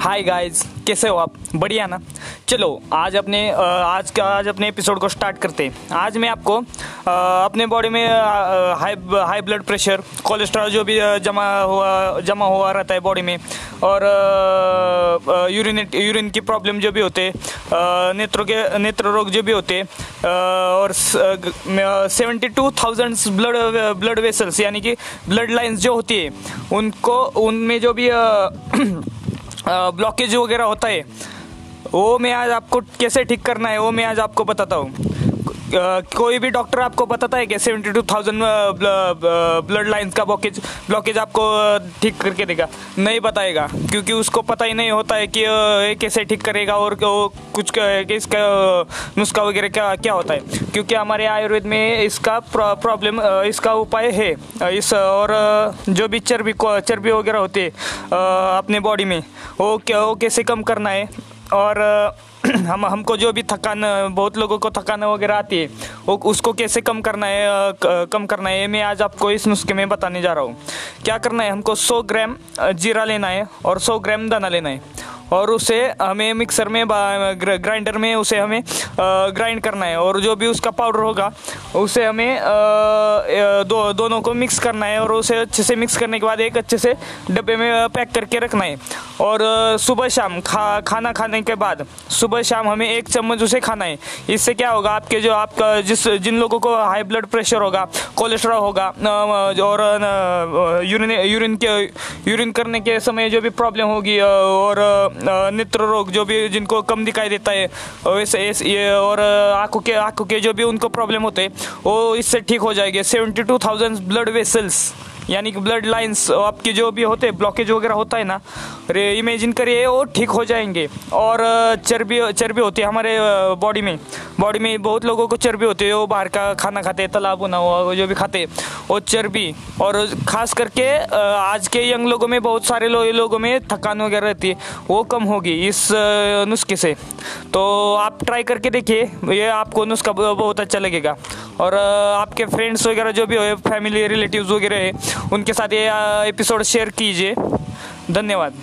Hi guys कैसे हो आप? बढ़िया ना? चलो, आज अपने आज का, आज अपने एपिसोड को स्टार्ट करते हैं। आज मैं आपको अपने बॉडी में high high blood pressure cholesterol जो भी जमा हुआ जमा हुआ रहता है बॉडी में, और यूरिन यूरिन की प्रॉब्लम जो भी होते नेत्रों के, नेत्र रोग जो भी होते और seventy two thousand blood blood vessels यानी कि ब्लड लाइन्स जो होती है, उनको, उनमें जो भी ब्लॉकेज वगैरह होता है। वो मैं आज आपको कैसे ठीक करना है, वो मैं आज आपको बताता हूँ। कोई भी डॉक्टर आपको बताता है कि seventy two thousand blood lines का ब्लॉकेज ब्लॉकेज आपको ठीक करके देगा। नहीं बताएगा, क्योंकि उसको पता ही नहीं होता है कि कैसे ठीक करेगा और कुछ इसका नुस्खा वगैरह क्या क्या होता है। क्योंकि हमारे आयुर्वेद में इसका प्रॉब्लम इसका उपाय है। इस, और जो भी चर्बी चर्बी वगैरह होती है अपने बॉडी में, वो क्या वो कैसे कम करना है। और हम, हमको जो भी थकान, बहुत लोगों को थकान वगैरह आती है, वो उसको कैसे कम करना है कम करना है मैं आज आपको इस नुस्खे में बताने जा रहा हूँ। क्या करना है, हमको 100 ग्राम जीरा लेना है और 100 ग्राम दाना लेना है। और उसे हमें मिक्सर में ग्राइंडर में उसे हमें ग्राइंड करना है। और जो भी उसका पाउडर होगा, उसे हमें दो, दोनों को मिक्स करना है और उसे अच्छे से मिक्स करने के बाद एक अच्छे से डब्बे में पैक करके रखना है। और सुबह शाम खा, खाना खाने के बाद सुबह शाम हमें एक चम्मच उसे खाना है। इससे क्या होगा, आपके जो आपका जिस, जिन लोगों को हाई ब्लड प्रेशर होगा कोलेस्ट्रॉल होगा और यूरिन यूरिन के यूरिन करने के समय जो भी प्रॉब्लम होगी और नेत्र रोग जो भी जिनको कम दिखाई देता है, वैसे ये और आँखों के आँखों के जो भी उनको प्रॉब्लम होते हैं, वो इससे ठीक हो जाएँगे। Seventy two thousand blood vessels. यानी कि ब्लड लाइन्स आपके जो भी होते हैं ब्लॉकेज वगैरह होता है ना रे इमेजिन करिए वो ठीक हो जाएँगे। और चर्बी चर्बी होती है हमारे बॉडी में। बॉडी में बहुत लोगों को चर्बी होती है वो बाहर का खाना खाते हैं तला भुना हुआ जो भी खाते वो चर्बी। और खास करके आज के यंग लोगों में बहुत सारे लो, लोगों में थकान वगैरह रहती है वो कम होगी इस नुस्खे से। तो आप ट्राई करके देखिए ये आपको नुस्खा बहुत अच्छा लगेगा। और आपके फ्रेंड्स वगैरह जो भी हो फैमिली रिलेटिव्स वगैरह है, उनके साथ ये एपिसोड शेयर कीजिए। धन्यवाद।